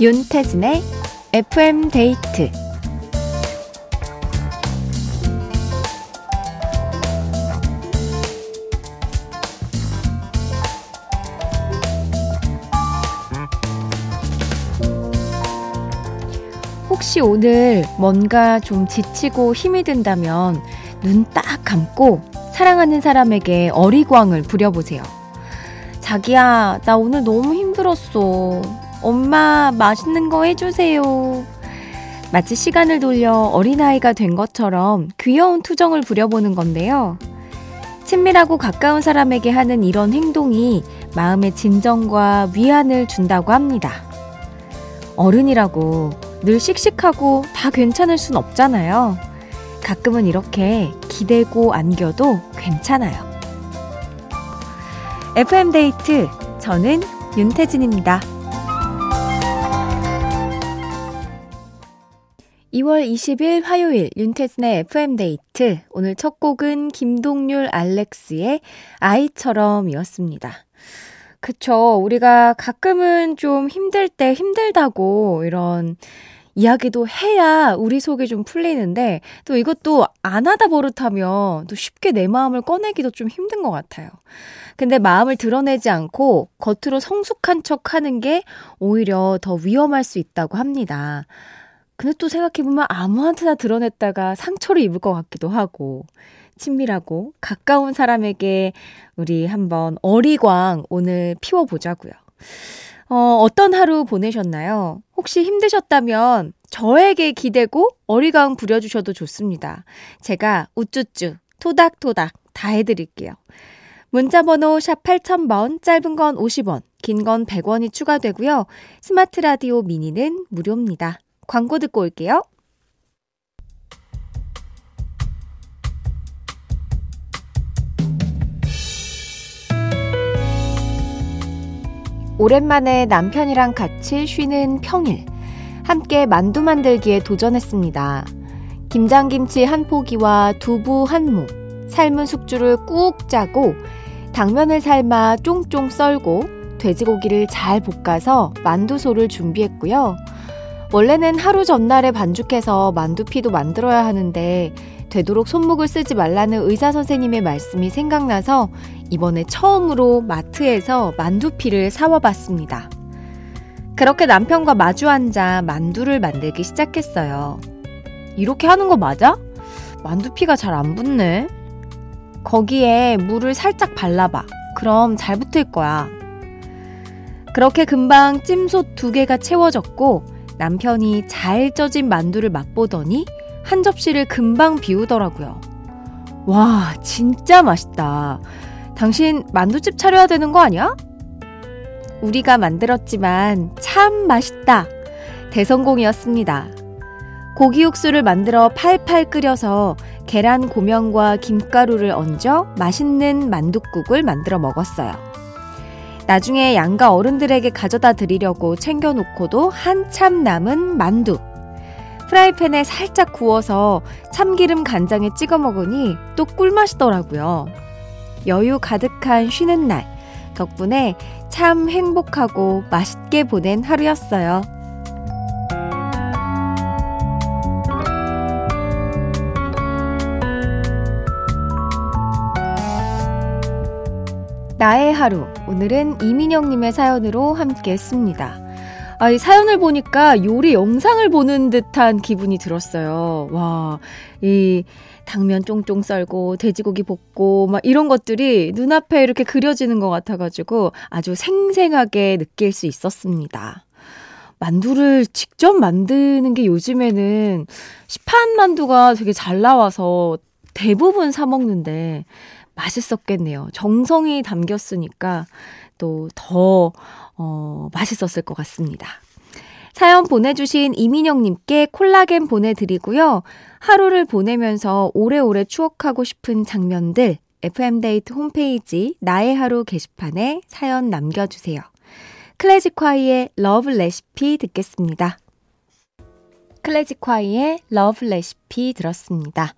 윤태진의 FM 데이트 혹시 오늘 뭔가 좀 지치고 힘이 든다면 눈 딱 감고 사랑하는 사람에게 어리광을 부려보세요. 자기야, 나 오늘 너무 힘들었어. 엄마, 맛있는 거 해주세요. 마치 시간을 돌려 어린아이가 된 것처럼 귀여운 투정을 부려보는 건데요. 친밀하고 가까운 사람에게 하는 이런 행동이 마음의 진정과 위안을 준다고 합니다. 어른이라고 늘 씩씩하고 다 괜찮을 순 없잖아요. 가끔은 이렇게 기대고 안겨도 괜찮아요. FM데이트, 저는 윤태진입니다. 2월 20일 화요일 윤태진의 FM데이트. 오늘 첫 곡은 김동률 알렉스의 아이처럼이었습니다. 그쵸. 우리가 가끔은 좀 힘들 때 힘들다고 이런 이야기도 해야 우리 속이 좀 풀리는데 또 이것도 안 하다 버릇하면 또 쉽게 내 마음을 꺼내기도 좀 힘든 것 같아요. 근데 마음을 드러내지 않고 겉으로 성숙한 척 하는 게 오히려 더 위험할 수 있다고 합니다. 근데 또 생각해보면 아무한테나 드러냈다가 상처를 입을 것 같기도 하고, 친밀하고 가까운 사람에게 우리 한번 어리광 오늘 피워보자고요. 어, 어떤 하루 보내셨나요? 혹시 힘드셨다면 저에게 기대고 어리광 부려주셔도 좋습니다. 제가 우쭈쭈, 토닥토닥 다 해드릴게요. 문자번호 샵 8000번, 짧은 건 50원, 긴 건 100원이 추가되고요. 스마트 라디오 미니는 무료입니다. 광고 듣고 올게요. 오랜만에 남편이랑 같이 쉬는 평일. 함께 만두 만들기에 도전했습니다. 김장김치 한 포기와 두부 한 모, 삶은 숙주를 꾹 짜고 당면을 삶아 쫑쫑 썰고 돼지고기를 잘 볶아서 만두소를 준비했고요. 원래는 하루 전날에 반죽해서 만두피도 만들어야 하는데 되도록 손목을 쓰지 말라는 의사 선생님의 말씀이 생각나서 이번에 처음으로 마트에서 만두피를 사와 봤습니다. 그렇게 남편과 마주 앉아 만두를 만들기 시작했어요. 이렇게 하는 거 맞아? 만두피가 잘 안 붙네. 거기에 물을 살짝 발라봐. 그럼 잘 붙을 거야. 그렇게 금방 찜솥 두 개가 채워졌고 남편이 잘 쪄진 만두를 맛보더니 한 접시를 금방 비우더라고요. 와, 진짜 맛있다. 당신 만두집 차려야 되는 거 아니야? 우리가 만들었지만 참 맛있다. 대성공이었습니다. 고기 육수를 만들어 팔팔 끓여서 계란 고명과 김가루를 얹어 맛있는 만둣국을 만들어 먹었어요. 나중에 양가 어른들에게 가져다 드리려고 챙겨놓고도 한참 남은 만두. 프라이팬에 살짝 구워서 참기름 간장에 찍어 먹으니 또 꿀맛이더라고요. 여유 가득한 쉬는 날. 덕분에 참 행복하고 맛있게 보낸 하루였어요. 나의 하루. 오늘은 이민영님의 사연으로 함께 했습니다. 아, 이 사연을 보니까 요리 영상을 보는 듯한 기분이 들었어요. 와, 이 당면 쫑쫑 썰고 돼지고기 볶고 막 이런 것들이 눈앞에 이렇게 그려지는 것 같아가지고 아주 생생하게 느낄 수 있었습니다. 만두를 직접 만드는 게 요즘에는 시판 만두가 되게 잘 나와서 대부분 사 먹는데 맛있었겠네요. 정성이 담겼으니까 또 더, 어, 맛있었을 것 같습니다. 사연 보내주신 이민영님께 콜라겐 보내드리고요. 하루를 보내면서 오래오래 추억하고 싶은 장면들 FM데이트 홈페이지 나의 하루 게시판에 사연 남겨주세요. 클래지콰이의 Love Recipe 듣겠습니다. 클래지콰이의 Love Recipe 들었습니다.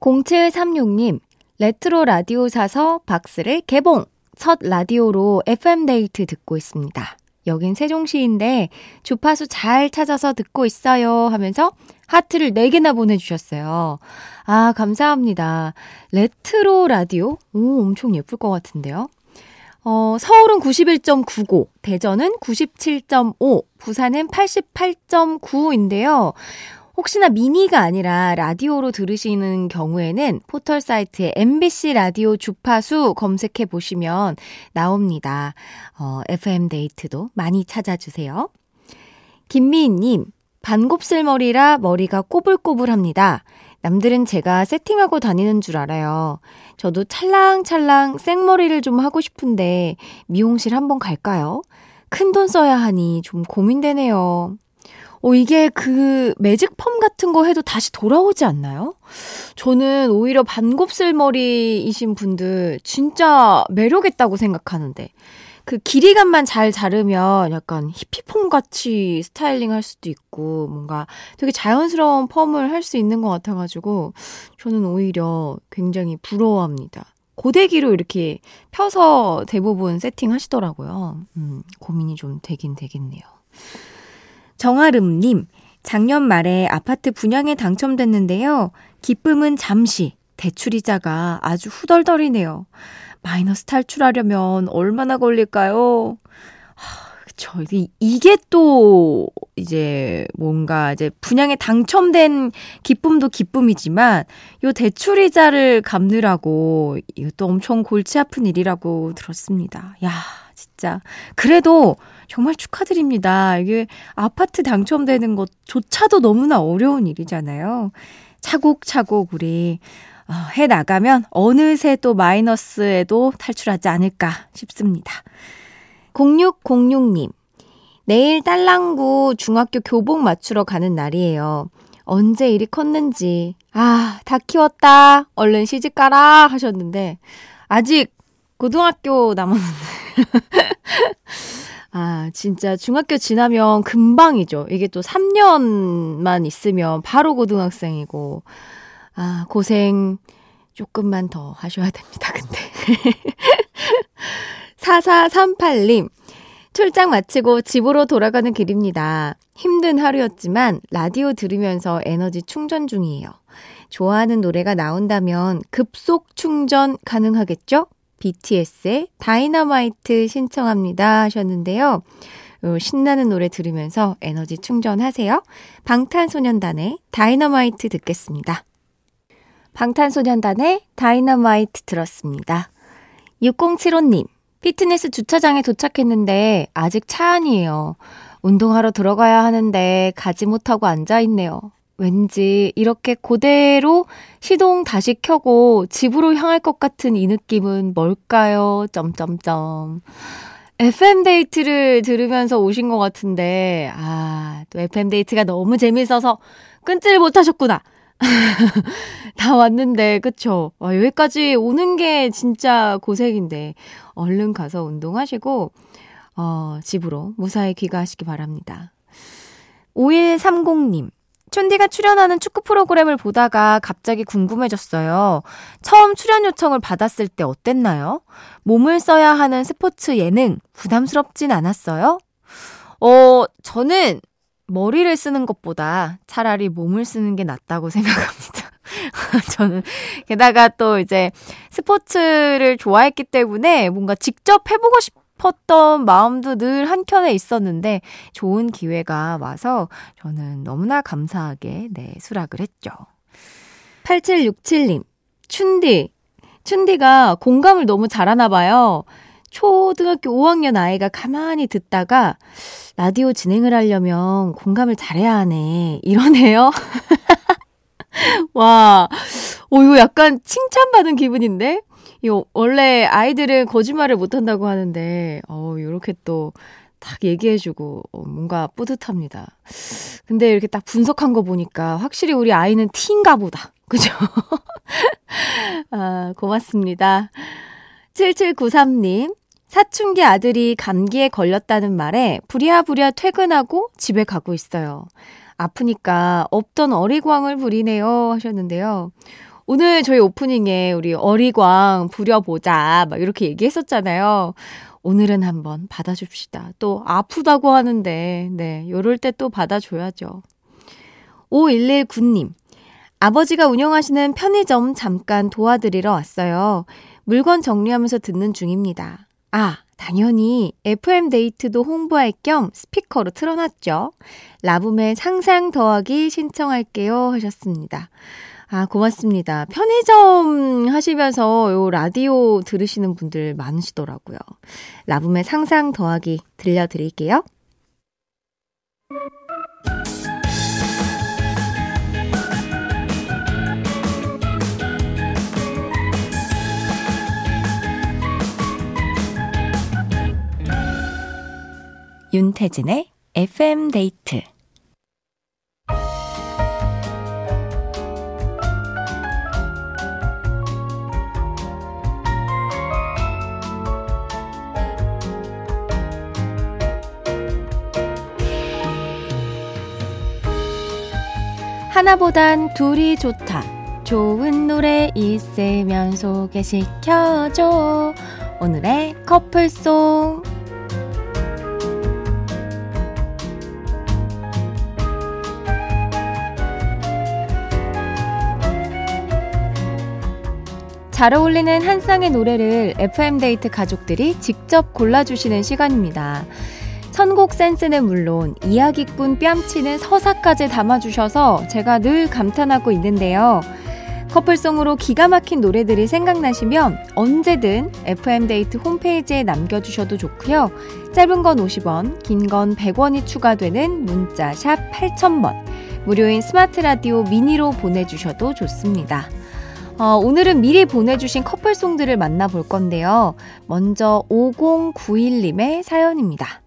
0736님, 레트로 라디오 사서 박스를 개봉! 첫 라디오로 FM데이트 듣고 있습니다. 여긴 세종시인데 주파수 잘 찾아서 듣고 있어요 하면서 하트를 4개나 보내주셨어요. 아, 감사합니다. 레트로 라디오? 오, 엄청 예쁠 것 같은데요. 어, 서울은 91.95, 대전은 97.5, 부산은 88.9인데요. 혹시나 미니가 아니라 라디오로 들으시는 경우에는 포털 사이트에 MBC 라디오 주파수 검색해 보시면 나옵니다. 어, FM 데이트도 많이 찾아주세요. 김미희님, 반곱슬머리라 머리가 꼬불꼬불합니다. 남들은 제가 세팅하고 다니는 줄 알아요. 저도 찰랑찰랑 생머리를 좀 하고 싶은데 미용실 한번 갈까요? 큰 돈 써야 하니 좀 고민되네요. 어, 이게 그 매직 펌 같은 거 해도 다시 돌아오지 않나요? 저는 오히려 반곱슬머리이신 분들 진짜 매력있다고 생각하는데. 그 길이감만 잘 자르면 약간 히피폼 같이 스타일링 할 수도 있고 뭔가 되게 자연스러운 펌을 할 수 있는 것 같아가지고 저는 오히려 굉장히 부러워합니다. 고데기로 이렇게 펴서 대부분 세팅 하시더라고요. 음, 고민이 좀 되긴 되겠네요. 정아름님, 작년 말에 아파트 분양에 당첨됐는데요. 기쁨은 잠시, 대출이자가 아주 후덜덜이네요. 마이너스 탈출하려면 얼마나 걸릴까요? 하, 그쵸. 이게 또, 이제, 뭔가, 이제, 분양에 당첨된 기쁨도 기쁨이지만, 요 대출이자를 갚느라고, 이것도 엄청 골치 아픈 일이라고 들었습니다. 야 진짜. 그래도, 정말 축하드립니다. 이게 아파트 당첨되는 것조차도 너무나 어려운 일이잖아요. 차곡차곡 우리 어, 해 나가면 어느새 또 마이너스에도 탈출하지 않을까 싶습니다. 0606님. 내일 딸랑구 중학교 교복 맞추러 가는 날이에요. 언제 일이 컸는지. 아, 다 키웠다. 얼른 시집 가라. 하셨는데, 아직 고등학교 남았는데. 아, 진짜 중학교 지나면 금방이죠. 이게 또 3년만 있으면 바로 고등학생이고, 아, 고생 조금만 더 하셔야 됩니다, 근데. 4438님, 출장 마치고 집으로 돌아가는 길입니다. 힘든 하루였지만 라디오 들으면서 에너지 충전 중이에요. 좋아하는 노래가 나온다면 급속 충전 가능하겠죠? BTS의 다이너마이트 신청합니다 하셨는데요. 신나는 노래 들으면서 에너지 충전하세요. 방탄소년단의 다이너마이트 듣겠습니다. 방탄소년단의 다이너마이트 들었습니다. 6075님, 피트니스 주차장에 도착했는데 아직 차 안이에요. 운동하러 들어가야 하는데 가지 못하고 앉아있네요. 왠지 이렇게 그대로 시동 다시 켜고 집으로 향할 것 같은 이 느낌은 뭘까요? 점점점. FM데이트를 들으면서 오신 것 같은데, 아, 또 FM데이트가 너무 재밌어서 끊질 못하셨구나. 다 왔는데, 그쵸? 와, 여기까지 오는 게 진짜 고생인데, 얼른 가서 운동하시고, 어, 집으로 무사히 귀가하시기 바랍니다. 5130님. 촌디가 출연하는 축구 프로그램을 보다가 갑자기 궁금해졌어요. 처음 출연 요청을 받았을 때 어땠나요? 몸을 써야 하는 스포츠 예능 부담스럽진 않았어요? 어, 저는 머리를 쓰는 것보다 차라리 몸을 쓰는 게 낫다고 생각합니다. 저는 게다가 또 이제 스포츠를 좋아했기 때문에 뭔가 직접 해보고 싶 싶었던 마음도 늘 한켠에 있었는데 좋은 기회가 와서 저는 너무나 감사하게 네, 수락을 했죠. 8767님, 춘디. 춘디가 공감을 너무 잘하나 봐요. 초등학교 5학년 아이가 가만히 듣다가 라디오 진행을 하려면 공감을 잘해야 하네. 이러네요. 와, 오, 이거 약간 칭찬받은 기분인데? 이 원래 아이들은 거짓말을 못 한다고 하는데, 어, 요렇게 또, 딱 얘기해주고, 어, 뭔가 뿌듯합니다. 근데 이렇게 딱 분석한 거 보니까, 확실히 우리 아이는 T인가 보다. 그죠? 아, 고맙습니다. 7793님, 사춘기 아들이 감기에 걸렸다는 말에 부랴부랴 퇴근하고 집에 가고 있어요. 아프니까 없던 어리광을 부리네요 하셨는데요. 오늘 저희 오프닝에 우리 어리광 부려보자 막 이렇게 얘기했었잖아요. 오늘은 한번 받아줍시다. 또 아프다고 하는데, 네, 요럴 때 또 받아줘야죠. 5119님, 아버지가 운영하시는 편의점 잠깐 도와드리러 왔어요. 물건 정리하면서 듣는 중입니다. 아, 당연히 FM데이트도 홍보할 겸 스피커로 틀어놨죠. 라붐의 상상 더하기 신청할게요 하셨습니다. 아, 고맙습니다. 편의점 하시면서 요 라디오 들으시는 분들 많으시더라고요. 라붐의 상상 더하기 들려드릴게요. 윤태진의 FM 데이트 하나보단 둘이 좋다. 좋은 노래 있으면 소개시켜줘. 오늘의 커플송. 잘 어울리는 한 쌍의 노래를 FM데이트 가족들이 직접 골라주시는 시간입니다. 선곡 센스는 물론 이야기꾼 뺨치는 서사까지 담아주셔서 제가 늘 감탄하고 있는데요. 커플송으로 기가 막힌 노래들이 생각나시면 언제든 FM데이트 홈페이지에 남겨주셔도 좋고요. 짧은 건 50원, 긴 건 100원이 추가되는 문자 샵 8000번, 무료인 스마트 라디오 미니로 보내주셔도 좋습니다. 어, 오늘은 미리 보내주신 커플송들을 만나볼 건데요. 먼저 5091님의 사연입니다.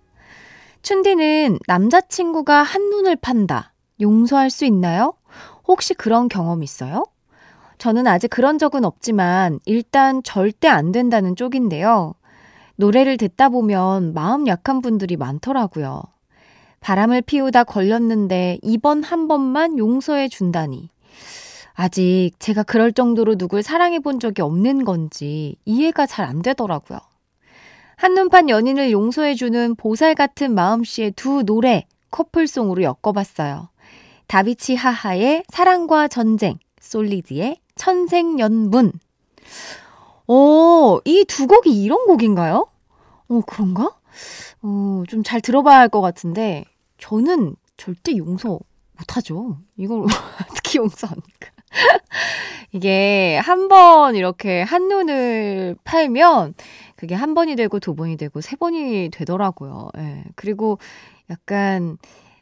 춘디는 남자친구가 한눈을 판다. 용서할 수 있나요? 혹시 그런 경험 있어요? 저는 아직 그런 적은 없지만 일단 절대 안 된다는 쪽인데요. 노래를 듣다 보면 마음 약한 분들이 많더라고요. 바람을 피우다 걸렸는데 이번 한 번만 용서해 준다니. 아직 제가 그럴 정도로 누굴 사랑해 본 적이 없는 건지 이해가 잘 안 되더라고요. 한눈판 연인을 용서해주는 보살 같은 마음씨의 두 노래 커플송으로 엮어봤어요. 다비치 하하의 사랑과 전쟁, 솔리드의 천생연분. 오, 이두 곡이 이런 곡인가요? 어, 그런가? 어, 좀 잘 들어봐야 할 것 같은데, 저는 절대 용서 못하죠. 이걸 어떻게 용서합니까? 이게 한 번 이렇게 한눈을 팔면 그게 한 번이 되고 두 번이 되고 세 번이 되더라고요. 예. 그리고 약간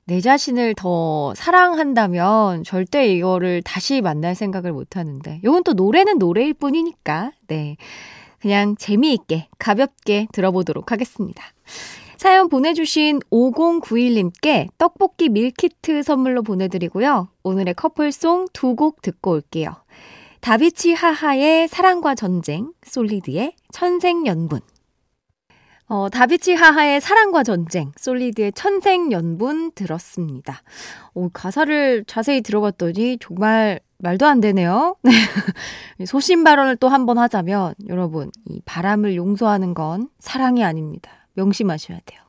내 자신을 더 사랑한다면 절대 이거를 다시 만날 생각을 못 하는데, 요건 또 노래는 노래일 뿐이니까, 네. 그냥 재미있게, 가볍게 들어보도록 하겠습니다. 사연 보내주신 5091님께 떡볶이 밀키트 선물로 보내드리고요. 오늘의 커플송 두 곡 듣고 올게요. 다비치 하하의 사랑과 전쟁, 솔리드의 천생연분. 어, 다비치 하하의 사랑과 전쟁, 솔리드의 천생연분 들었습니다. 오, 가사를 자세히 들어봤더니 정말 말도 안 되네요. 소신 발언을 또 한 번 하자면, 여러분, 이 바람을 용서하는 건 사랑이 아닙니다. 명심하셔야 돼요.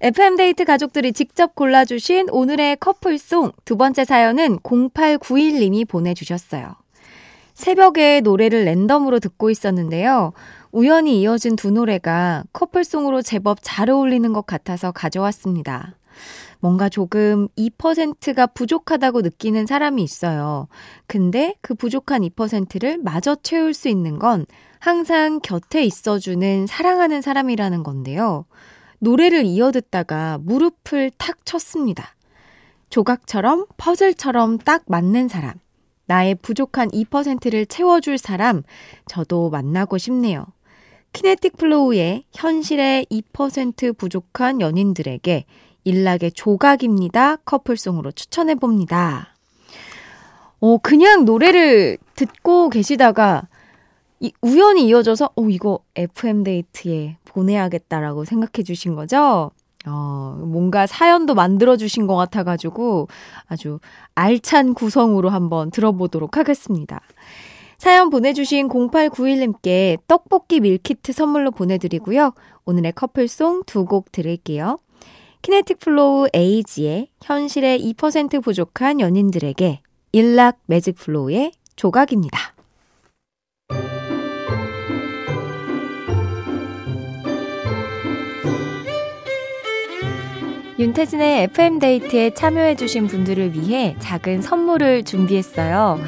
FM데이트 가족들이 직접 골라주신 오늘의 커플송 두 번째 사연은 0891님이 보내주셨어요. 새벽에 노래를 랜덤으로 듣고 있었는데요. 우연히 이어진 두 노래가 커플송으로 제법 잘 어울리는 것 같아서 가져왔습니다. 뭔가 조금 2%가 부족하다고 느끼는 사람이 있어요. 근데 그 부족한 2%를 마저 채울 수 있는 건 항상 곁에 있어주는 사랑하는 사람이라는 건데요. 노래를 이어 듣다가 무릎을 탁 쳤습니다. 조각처럼 퍼즐처럼 딱 맞는 사람. 나의 부족한 2%를 채워줄 사람, 저도 만나고 싶네요. 키네틱 플로우의 현실의 2% 부족한 연인들에게 일락의 조각입니다. 커플송으로 추천해봅니다. 어, 그냥 노래를 듣고 계시다가 이, 우연히 이어져서, 어, 이거 FM데이트에 보내야겠다라고 생각해 주신 거죠? 어, 뭔가 사연도 만들어 주신 것 같아 가지고 아주 알찬 구성으로 한번 들어보도록 하겠습니다. 사연 보내주신 0891님께 떡볶이 밀키트 선물로 보내드리고요. 오늘의 커플송 두 곡 들을게요. 키네틱 플로우 에이지의 현실의 2% 부족한 연인들에게 일락 매직 플로우의 조각입니다. 윤태진의 FM데이트에 참여해주신 분들을 위해 작은 선물을 준비했어요.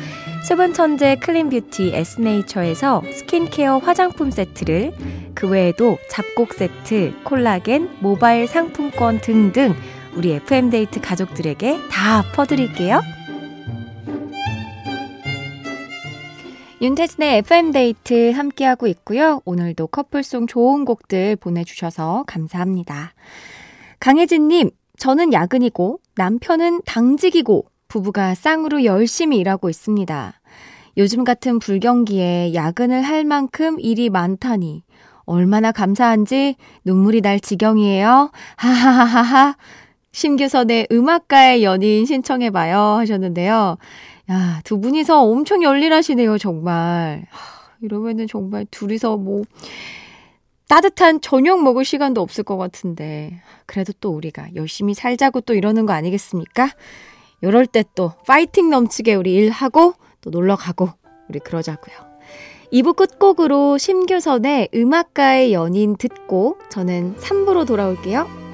수분 천재 clean beauty 에스네이처에서 스킨케어 화장품 세트를 그 외에도 잡곡 세트, 콜라겐, 모바일 상품권 등등 우리 FM데이트 가족들에게 다 퍼드릴게요. 윤태진의 FM데이트 함께하고 있고요. 오늘도 커플송 좋은 곡들 보내주셔서 감사합니다. 강혜진님, 저는 야근이고 남편은 당직이고 부부가 쌍으로 열심히 일하고 있습니다. 요즘 같은 불경기에 야근을 할 만큼 일이 많다니 얼마나 감사한지 눈물이 날 지경이에요. 하하하하. 심규선의 음악가의 연인 신청해봐요 하셨는데요. 야, 두 분이서 엄청 열일하시네요, 정말. 이러면은 정말 둘이서 뭐, 따뜻한 저녁 먹을 시간도 없을 것 같은데. 그래도 또 우리가 열심히 살자고 또 이러는 거 아니겠습니까? 이럴 때 또 파이팅 넘치게 우리 일하고 또 놀러 가고 우리 그러자고요. 2부 끝곡으로 심규선의 음악가의 연인 듣고 저는 3부로 돌아올게요.